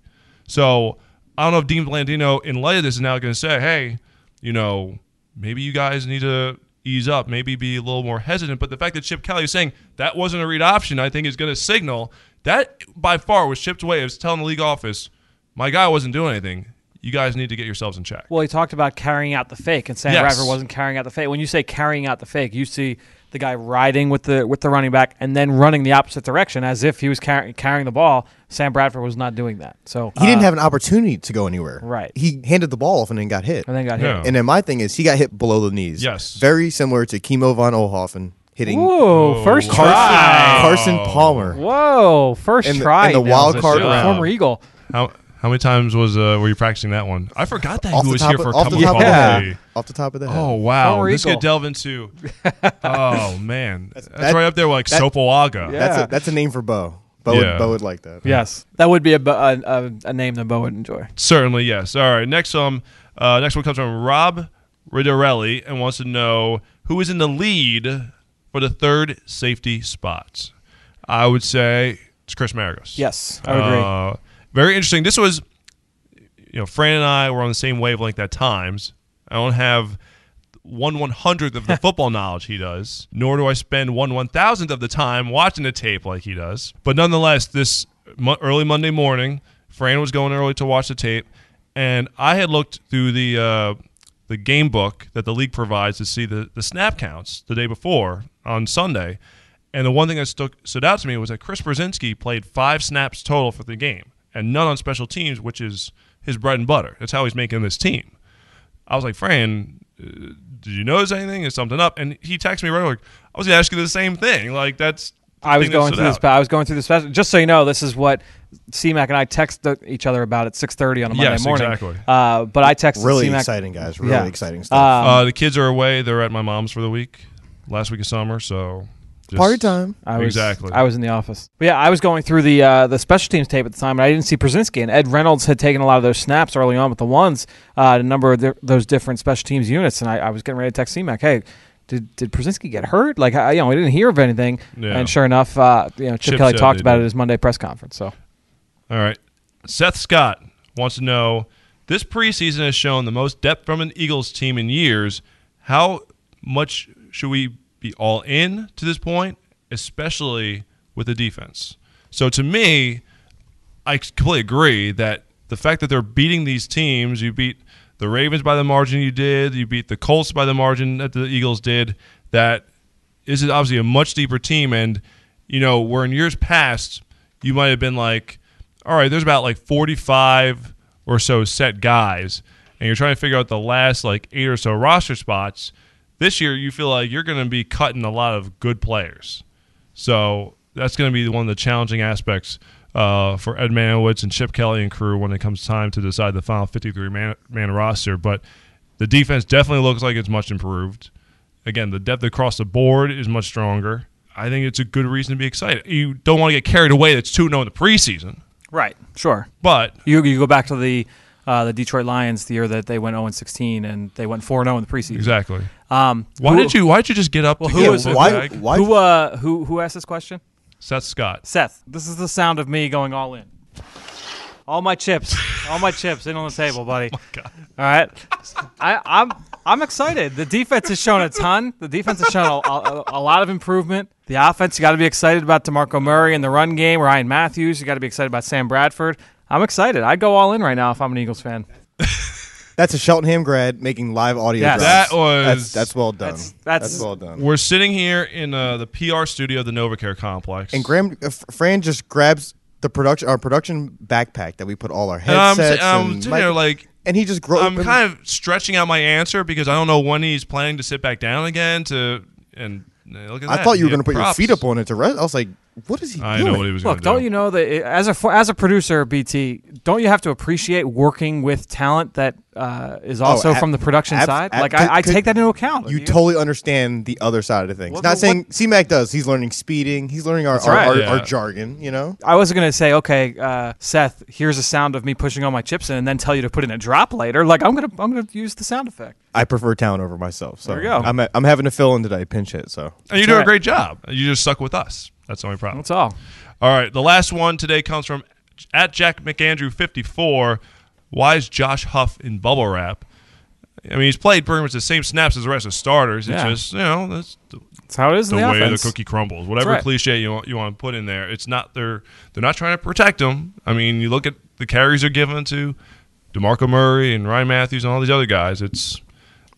So I don't know if Dean Blandino, in light of this, is now going to say, "Hey, you know, maybe you guys need to ease up, maybe be a little more hesitant." But the fact that Chip Kelly is saying that wasn't a read option, I think, is going to signal that by far was Chip's way of telling the league office, "My guy wasn't doing anything. You guys need to get yourselves in check." Well, he talked about carrying out the fake, and Sam Yes. Bradford wasn't carrying out the fake. When you say carrying out the fake, you see the guy riding with the with the running back and then running the opposite direction as if he was carry, carrying the ball. Sam Bradford was not doing that. So He didn't uh, have an opportunity to go anywhere. Right. He handed the ball off and then got hit. and then got Yeah. hit. And then my thing is, he got hit below the knees. Yes. Very similar to Kimo von Oelhoffen hitting Whoa, first Carson- try. Carson Palmer. Whoa, first In the- try. in the wild card round. Former Eagle. How how many times was uh, were you practicing that one? I forgot that Off he was here of- for a off cup of top the coffee. Off the top of the head. Oh wow, Former this Eagle. could delve into. oh man, that's, that- right up there with like that- Sopoaga. Yeah. That's a, that's a name for Bo. Bo, Yeah. would, Bo would like that. Yes, that would be a, a, a, a name that Bo would enjoy. Certainly, yes. All right. Next um, uh, next one comes from Rob Ridarelli and wants to know who is in the lead for the third safety spots. I would say it's Chris Maragos. Yes, I would agree. Very interesting. This was, you know, Fran and I were on the same wavelength at times. I don't have one one hundredth of the football knowledge he does, nor do I spend one one thousandth of the time watching the tape like he does. But nonetheless, this mo- early Monday morning, Fran was going early to watch the tape, and I had looked through the uh, the game book that the league provides to see the, the snap counts the day before on Sunday. And the one thing that stuck, stood out to me was that Chris Brzezinski played five snaps total for the game and none on special teams, which is his bread and butter. That's how he's making this team. I was like, Fran, uh, did you notice anything? Is something up? And he texted me right away. Like, I was going to ask you the same thing. Like, that's. I was going stood through this. I was going through this. special- Just so you know, this is what CMAC and I text each other about at six thirty on a Monday Yes, morning. exactly. Uh, but I texted Really CMAC exciting, guys. Really Yeah. exciting stuff. Um, Uh, the kids are away. They're at my mom's for the week, last week of summer. So. Just- Party time. I was, exactly. I was in the office. But yeah, I was going through the uh, the special teams tape at the time, and I didn't see Brzezinski. And Ed Reynolds had taken a lot of those snaps early on with the ones, uh, a number of the, those different special teams units. And I, I was getting ready to text CMAC, hey, did did Brzezinski get hurt? Like, I, you know, we didn't hear of anything. Yeah. And sure enough, uh, you know, Chip, Chip Kelly talked about did. it at his Monday press conference. So All right. Seth Scott wants to know this preseason has shown the most depth from an Eagles team in years. How much should we be all in to this point, especially with the defense? So to me, I completely agree that the fact that they're beating these teams, you beat the Ravens by the margin you did, you beat the Colts by the margin that the Eagles did, that is obviously a much deeper team. And, you know, where in years past, you might have been like, all right, there's about like 45 or so set guys, and you're trying to figure out the last like eight or so roster spots. This year, you feel like you're going to be cutting a lot of good players. So that's going to be one of the challenging aspects uh, for Ed Marynowitz and Chip Kelly and crew when it comes time to decide the final 53 man, man roster. But the defense definitely looks like it's much improved. Again, the depth across the board is much stronger. I think it's a good reason to be excited. You don't want to get carried away. That's 2 0 in the preseason. right, sure. But You you go back to the uh, the Detroit Lions the year that they went zero and sixteen, and they went four and zero in the preseason. exactly. Um, Why who- did you? Why did you just get up? Well, to who get was- why- why- Who uh who who asked this question? Seth Scott. Seth, this is the sound of me going all in. All my chips, all my chips in on the table, buddy. All right, I, I'm I'm excited. The defense has shown a ton. The defense has shown a, a, a lot of improvement. The offense, you got to be excited about DeMarco Murray in the run game. Ryan Mathews, you got to be excited about Sam Bradford. I'm excited. I'd go all in right now if I'm an Eagles fan. That's a Cheltenham grad making live audio. Yes. drops. That was- that's, that's well done. That's- that's- well done. We're sitting here in uh, the PR studio of the NovaCare complex. And Graham, uh, F- Fran just grabs the production, our production backpack that we put all our And I'm, headsets. si- I'm and sitting there like and he just gro- I'm kind of stretching out my answer because I don't know when he's planning to sit back down again. To and uh, look at I that. thought you were He going to had put your feet up on it to rest. I was like, what is he I doing? know what he was Look, to do. don't you know that it- as a as a producer, BT, don't you have to appreciate working with talent that uh, is also Oh, ab- from the production abs- side? ab- like could- I, I could- take that into account. You You- totally understand the other side of things. What- Not what- saying C-Mac does. He's learning speeding. He's learning our our, right. our, Yeah. our jargon. You know. I wasn't gonna say, okay, uh, Seth, here's a sound of me pushing all my chips in, and then tell you to put in a drop later. Like I'm gonna I'm gonna use the sound effect. I prefer talent over myself. So There you go. I'm I'm having to fill in today, pinch hit. So and you do a great job. You just suck with us. That's the only problem. That's all. All right, the last one today comes from at Jack McAndrew fifty four. Why is Josh Huff in bubble wrap? I mean, he's played pretty much the same snaps as the rest of starters. It's Yeah. just you know that's the, That's how it is the the way offense. the cookie crumbles. Whatever right. cliche you want, you want to put in there, it's not they're they're not trying to protect him. I mean, you look at the carries they're given to DeMarco Murray and Ryan Mathews and all these other guys. It's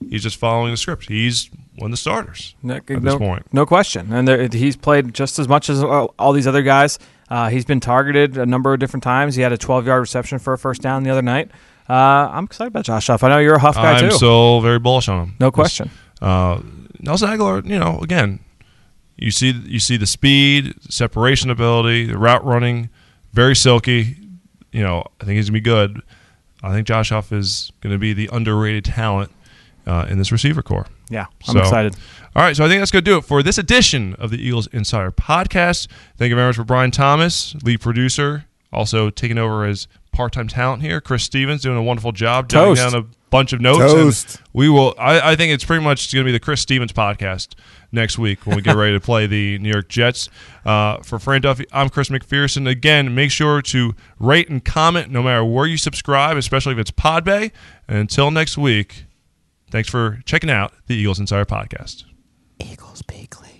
he's just following the script. He's one of the starters No, at no, this point. no question. And there, he's played just as much as all, these other guys. Uh, he's been targeted a number of different times. He had a 12 yard reception for a first down the other night. Uh, I'm excited about Josh Huff. I know you're a Huff guy I'm too. still very bullish on him. no question. Uh, Nelson Agholor, you know, again, you see you see the speed, separation ability, the route running, very silky. You know, I think he's gonna be good. I think Josh Huff is going to be the underrated talent uh, in this receiver corps. Yeah, I'm So- excited. All right, so I think that's going to do it for this edition of the Eagles Insider Podcast. Thank you very much for Brian Thomas, lead producer, also taking over as part-time talent here. Chris Stevens doing a wonderful job, jotting down a bunch of notes. Toast. And we will. I, I think it's pretty much going to be the Chris Stevens podcast next week when we get ready to play the New York Jets. Uh, for Fran Duffy, I'm Chris McPherson. Again, make sure to rate and comment no matter where you subscribe, especially if it's Podbay. And until next week, thanks for checking out the Eagles Insider Podcast. Eagles, big league.